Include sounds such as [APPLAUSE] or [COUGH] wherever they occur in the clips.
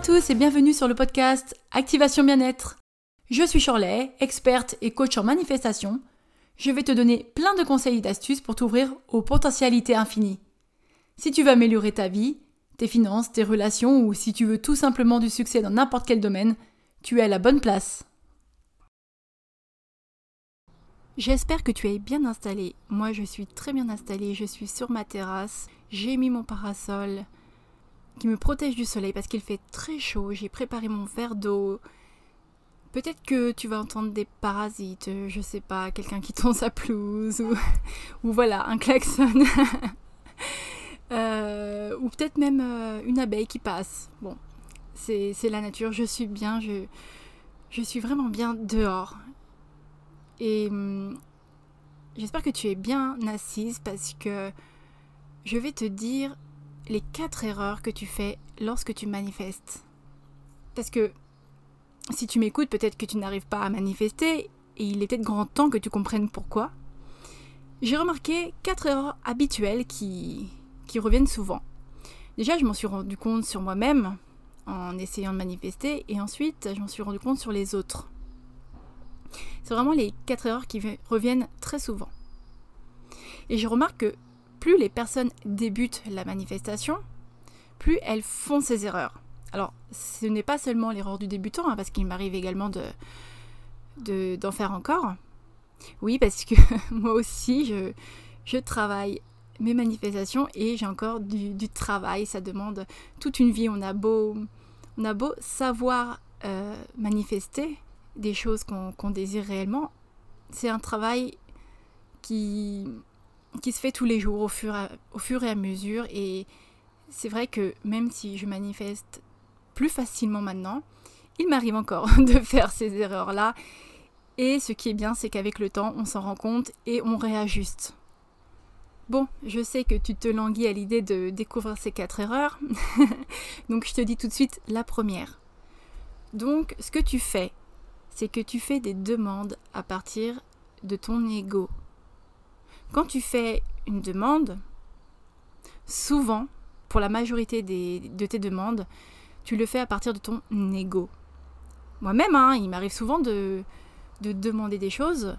À tous et bienvenue sur le podcast Activation Bien-être. Je suis Shirley, experte et coach en manifestation. Je vais te donner plein de conseils et d'astuces pour t'ouvrir aux potentialités infinies. Si tu veux améliorer ta vie, tes finances, tes relations ou si tu veux tout simplement du succès dans n'importe quel domaine, tu es à la bonne place. J'espère que tu es bien installé. Moi, je suis très bien installée. Je suis sur ma terrasse. J'ai mis mon parasol qui me protège du soleil parce qu'il fait très chaud. J'ai préparé mon verre d'eau. Peut-être que tu vas entendre des parasites, je sais pas, quelqu'un qui tombe sa pelouse [LAUGHS] ou, voilà, un klaxon. [LAUGHS] Euh, ou peut-être même euh, une abeille qui passe. Bon, c'est la nature. Je suis bien, je, je suis vraiment bien dehors. Et hum, j'espère que tu es bien assise parce que je vais te dire les quatre erreurs que tu fais lorsque tu manifestes. Parce que si tu m'écoutes, peut-être que tu n'arrives pas à manifester, et il est peut-être grand temps que tu comprennes pourquoi. J'ai remarqué quatre erreurs habituelles qui, reviennent souvent. Déjà, je m'en suis rendu compte sur moi-même en essayant de manifester, et ensuite, je m'en suis rendu compte sur les autres. C'est vraiment les quatre erreurs qui reviennent très souvent. Et je remarque que plus les personnes débutent la manifestation, plus elles font ces erreurs. Alors, ce n'est pas seulement l'erreur du débutant, hein, parce qu'il m'arrive également de, d'en faire encore. Oui, parce que [LAUGHS] moi aussi, je, je, travaille mes manifestations et j'ai encore du, travail. Ça demande toute une vie. On a beau, on a beau savoir euh, manifester des choses qu'on désire réellement. C'est un travail qui, qui se fait tous les jours au fur, et à mesure. Et c'est vrai que même si je manifeste plus facilement maintenant, il m'arrive encore [LAUGHS] de faire ces erreurs-là. Et ce qui est bien, c'est qu'avec le temps, on s'en rend compte et on réajuste. Bon, je sais que tu te languis à l'idée de découvrir ces quatre erreurs. [LAUGHS] Donc je te dis tout de suite la première. Donc ce que tu fais, c'est que tu fais des demandes à partir de ton ego. Quand tu fais une demande, souvent, pour la majorité de tes demandes, tu le fais à partir de ton ego. Moi-même, hein, il m'arrive souvent de, de demander des choses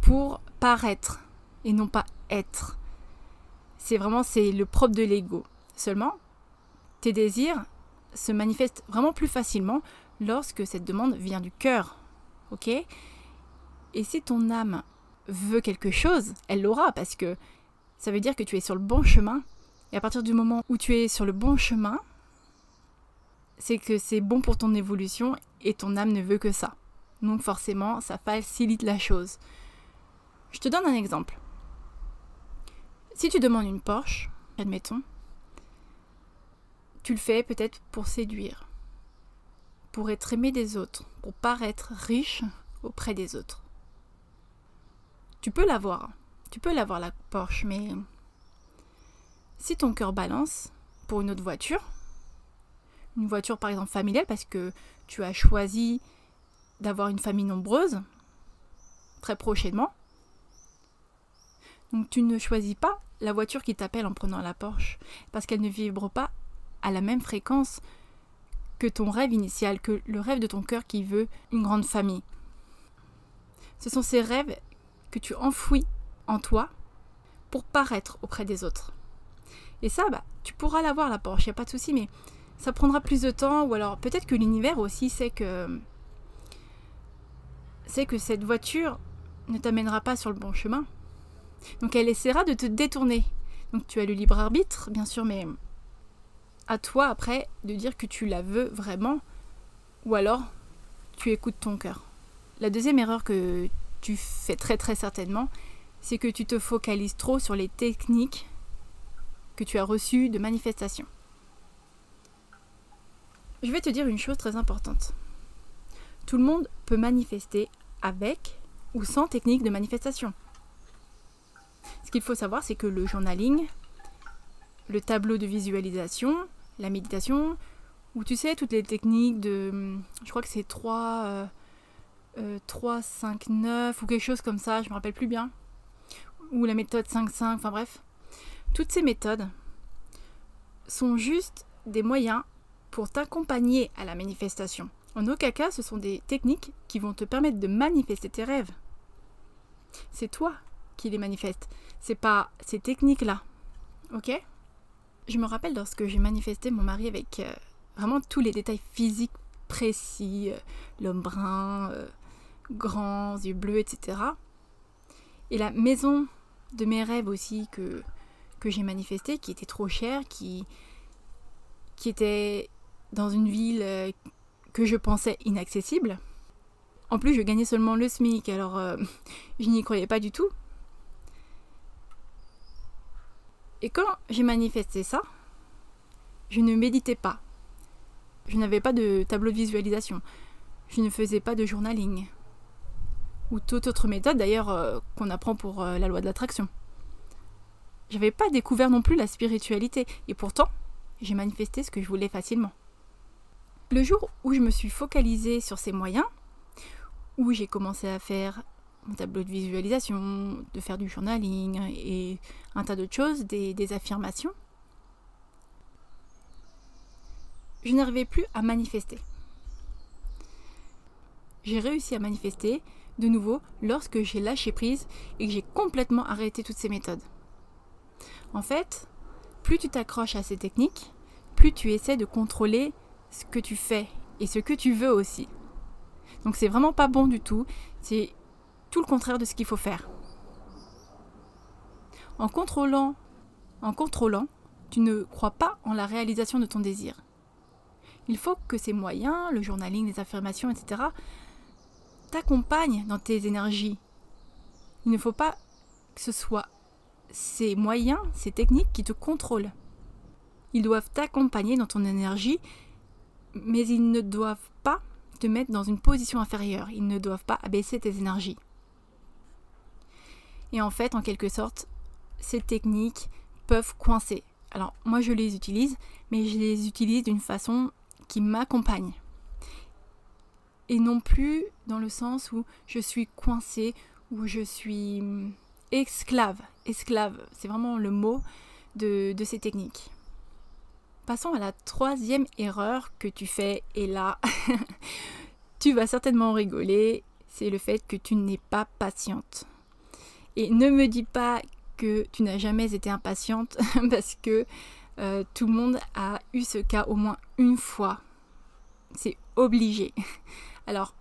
pour paraître et non pas être. C'est vraiment c'est le propre de l'ego. Seulement, tes désirs se manifestent vraiment plus facilement lorsque cette demande vient du cœur. OK? Et si ton âme veut quelque chose, elle l'aura parce que ça veut dire que tu es sur le bon chemin. Et à partir du moment où tu es sur le bon chemin, c'est que c'est bon pour ton évolution et ton âme ne veut que ça. Donc forcément, ça facilite la chose. Je te donne un exemple. Si tu demandes une Porsche, admettons, tu le fais peut-être pour séduire, pour être aimé des autres, pour paraître riche auprès des autres. Tu peux l'avoir, tu peux l'avoir la Porsche, mais si ton cœur balance pour une autre voiture, une voiture par exemple familiale parce que tu as choisi d'avoir une famille nombreuse très prochainement, donc tu ne choisis pas la voiture qui t'appelle en prenant la Porsche parce qu'elle ne vibre pas à la même fréquence que ton rêve initial, que le rêve de ton cœur qui veut une grande famille. Ce sont ces rêves que tu enfouis en toi pour paraître auprès des autres. Et ça, bah, tu pourras l'avoir la Porsche, il n'y a pas de souci, mais ça prendra plus de temps, ou alors peut-être que l'univers aussi sait que sait que cette voiture ne t'amènera pas sur le bon chemin. Donc elle essaiera de te détourner. Donc tu as le libre arbitre, bien sûr, mais à toi après de dire que tu la veux vraiment, ou alors tu écoutes ton cœur. La deuxième erreur que tu fais très très certainement, c'est que tu te focalises trop sur les techniques que tu as reçues de manifestation. Je vais te dire une chose très importante. Tout le monde peut manifester avec ou sans technique de manifestation. Ce qu'il faut savoir, c'est que le journaling, le tableau de visualisation, la méditation, ou tu sais, toutes les techniques de. Je crois que c'est 3, 3, 5, 9 ou quelque chose comme ça, je me rappelle plus bien. Ou la méthode 5-5, enfin bref. Toutes ces méthodes sont juste des moyens pour t'accompagner à la manifestation. En aucun cas, ce sont des techniques qui vont te permettre de manifester tes rêves. C'est toi qui les manifeste. C'est pas ces techniques-là. Ok? Je me rappelle lorsque j'ai manifesté mon mari avec euh, vraiment tous les détails physiques précis, euh, l'homme brun, euh, grand, yeux bleus, etc. Et la maison de mes rêves aussi que, que j'ai manifesté, qui était trop chère, qui, qui était dans une ville que je pensais inaccessible. En plus, je gagnais seulement le SMIC, alors [LAUGHS] je n'y croyais pas du tout. Et quand j'ai manifesté ça, je ne méditais pas. Je n'avais pas de tableau de visualisation. Je ne faisais pas de journaling. Ou toute autre méthode d'ailleurs euh, qu'on apprend pour euh, la loi de l'attraction. J'avais pas découvert non plus la spiritualité. Et pourtant, j'ai manifesté ce que je voulais facilement. Le jour où je me suis focalisée sur ces moyens, où j'ai commencé à faire un tableau de visualisation, de faire du journaling et un tas d'autres choses, des affirmations, je n'arrivais plus à manifester. J'ai réussi à manifester de nouveau lorsque j'ai lâché prise et que j'ai complètement arrêté toutes ces méthodes. En fait, plus tu t'accroches à ces techniques, plus tu essaies de contrôler ce que tu fais et ce que tu veux aussi. Donc c'est vraiment pas bon du tout. C'est tout le contraire de ce qu'il faut faire. En contrôlant, en contrôlant, tu ne crois pas en la réalisation de ton désir. Il faut que ces moyens, le journaling, les affirmations, etc., t'accompagnent dans tes énergies. Il ne faut pas que ce soit ces moyens, ces techniques qui te contrôlent. Ils doivent t'accompagner dans ton énergie, mais ils ne doivent pas te mettre dans une position inférieure. Ils ne doivent pas abaisser tes énergies. Et en fait, en quelque sorte, ces techniques peuvent coincer. Alors moi je les utilise, mais je les utilise d'une façon qui m'accompagne. Et non plus dans le sens où je suis coincée, où je suis esclave. Esclave, c'est vraiment le mot de, de ces techniques. Passons à la troisième erreur que tu fais, et là, [LAUGHS] tu vas certainement rigoler, c'est le fait que tu n'es pas patiente. Et ne me dis pas que tu n'as jamais été impatiente [LAUGHS] parce que euh, tout le monde a eu ce cas au moins une fois. C'est obligé. Alors,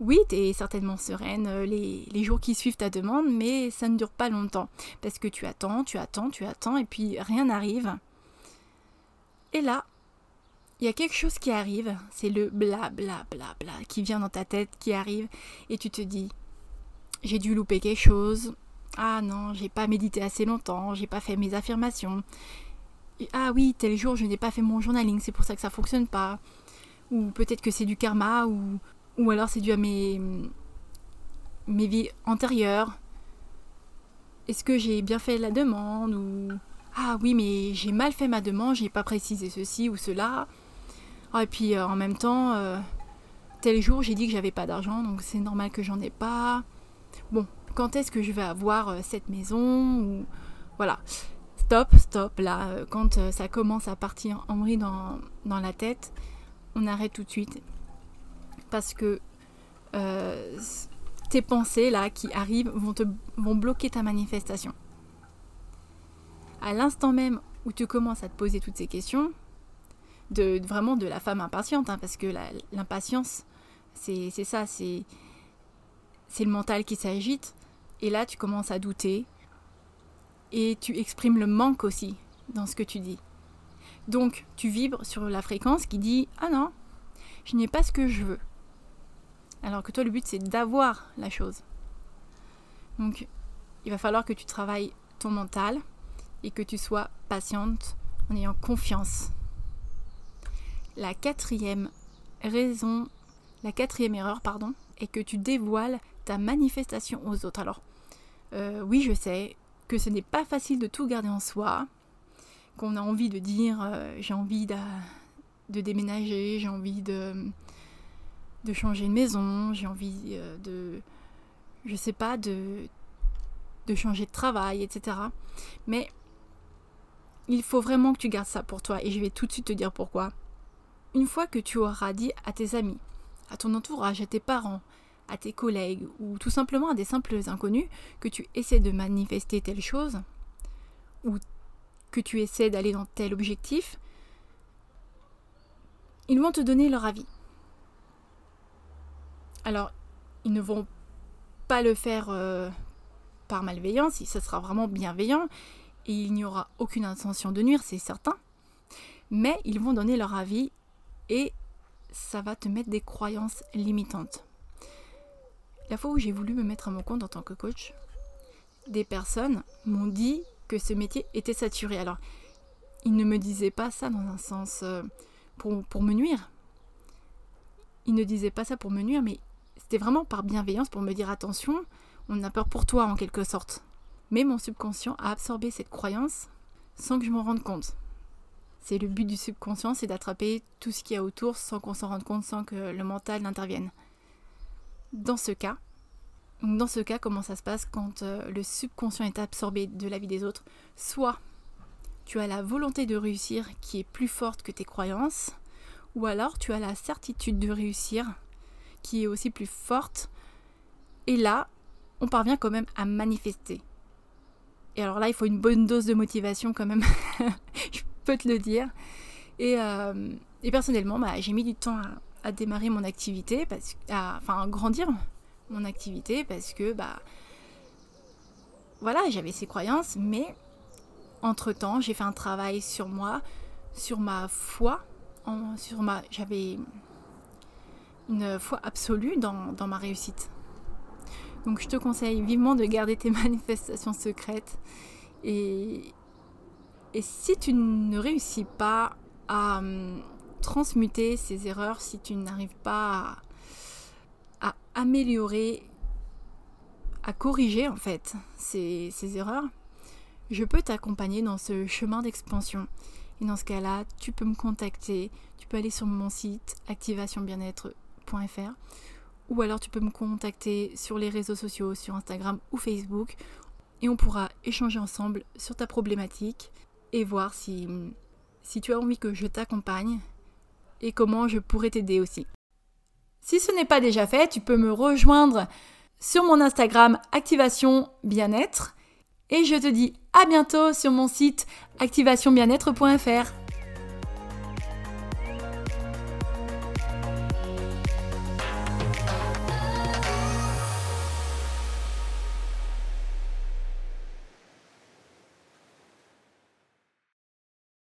oui, tu es certainement sereine euh, les, jours qui suivent ta demande, mais ça ne dure pas longtemps. Parce que tu attends, tu attends, tu attends, et puis rien n'arrive. Et là, il y a quelque chose qui arrive, c'est le bla bla bla bla qui vient dans ta tête, qui arrive, et tu te dis, j'ai dû louper quelque chose, ah non, j'ai pas médité assez longtemps, j'ai pas fait mes affirmations. ah oui, tel jour je n'ai pas fait mon journaling, c'est pour ça que ça fonctionne pas. Ou peut-être que c'est du karma, ou, ou alors c'est dû à mes, mes vies antérieures. Est-ce que j'ai bien fait la demande ou ah oui mais j'ai mal fait ma demande, j'ai pas précisé ceci ou cela. Ah, et puis euh, en même temps, euh, tel jour j'ai dit que j'avais pas d'argent donc c'est normal que j'en ai pas. Bon, quand est-ce que je vais avoir euh, cette maison ou voilà. Stop, stop, là, quand ça commence à partir en vrille dans, dans la tête, on arrête tout de suite. Parce que tes pensées là qui arrivent vont, te, vont bloquer ta manifestation. À l'instant même où tu commences à te poser toutes ces questions, de, vraiment de la femme impatiente, hein, parce que l'impatience, c'est ça, c'est le mental qui s'agite. Et là, tu commences à douter et tu exprimes le manque aussi dans ce que tu dis. Donc, tu vibres sur la fréquence qui dit Ah non, je n'ai pas ce que je veux. Alors que toi, le but, c'est d'avoir la chose. Donc, il va falloir que tu travailles ton mental et que tu sois patiente en ayant confiance. La quatrième raison, la quatrième erreur, pardon, est que tu dévoiles ta manifestation aux autres. Alors, euh, oui, je sais que ce n'est pas facile de tout garder en soi, qu'on a envie de dire euh, j'ai envie de, déménager, j'ai envie de, de changer de maison, j'ai envie euh, de, je sais pas, de, de changer de travail, etc. Mais il faut vraiment que tu gardes ça pour toi et je vais tout de suite te dire pourquoi. une fois que tu auras dit à tes amis, à ton entourage, à tes parents, à tes collègues ou tout simplement à des simples inconnus que tu essaies de manifester telle chose ou que tu essaies d'aller dans tel objectif, ils vont te donner leur avis. Alors, ils ne vont pas le faire euh, par malveillance, ça sera vraiment bienveillant et il n'y aura aucune intention de nuire, c'est certain. Mais ils vont donner leur avis et ça va te mettre des croyances limitantes. La fois où j'ai voulu me mettre à mon compte en tant que coach, des personnes m'ont dit que ce métier était saturé. Alors, ils ne me disaient pas ça dans un sens euh, pour, pour me nuire. Ils ne disaient pas ça pour me nuire, mais c'était vraiment par bienveillance pour me dire attention, on a peur pour toi en quelque sorte. Mais mon subconscient a absorbé cette croyance sans que je m'en rende compte. C'est le but du subconscient, c'est d'attraper tout ce qu'il y a autour sans qu'on s'en rende compte, sans que le mental n'intervienne. Dans ce cas, dans ce cas, comment ça se passe quand euh, le subconscient est absorbé de la vie des autres? Soit tu as la volonté de réussir qui est plus forte que tes croyances, ou alors tu as la certitude de réussir est aussi plus forte. Et là, on parvient quand même à manifester. Et alors là, il faut une bonne dose de motivation quand même. [LAUGHS] Je peux te le dire. Et, euh, personnellement, bah, j'ai mis du temps à, démarrer mon activité, parce, à, enfin à grandir mon activité, parce que bah voilà, j'avais ces croyances, mais entre-temps, j'ai fait un travail sur moi, sur ma foi, en, sur ma, j'avais une foi absolue dans, ma réussite. Donc je te conseille vivement de garder tes [LAUGHS] manifestations secrètes. Et, si tu ne réussis pas à hum, transmuter ces erreurs, si tu n'arrives pas à, améliorer, à corriger en fait ces, ces erreurs, je peux t'accompagner dans ce chemin d'expansion. Et dans ce cas-là, tu peux me contacter, tu peux aller sur mon site ou alors tu peux me contacter sur les réseaux sociaux, sur Instagram ou Facebook, et on pourra échanger ensemble sur ta problématique et voir si, si tu as envie que je t'accompagne et comment je pourrais t'aider aussi. Si ce n'est pas déjà fait, tu peux me rejoindre sur mon Instagram Activation Bien-être et je te dis à bientôt sur mon site activationbienêtre.fr.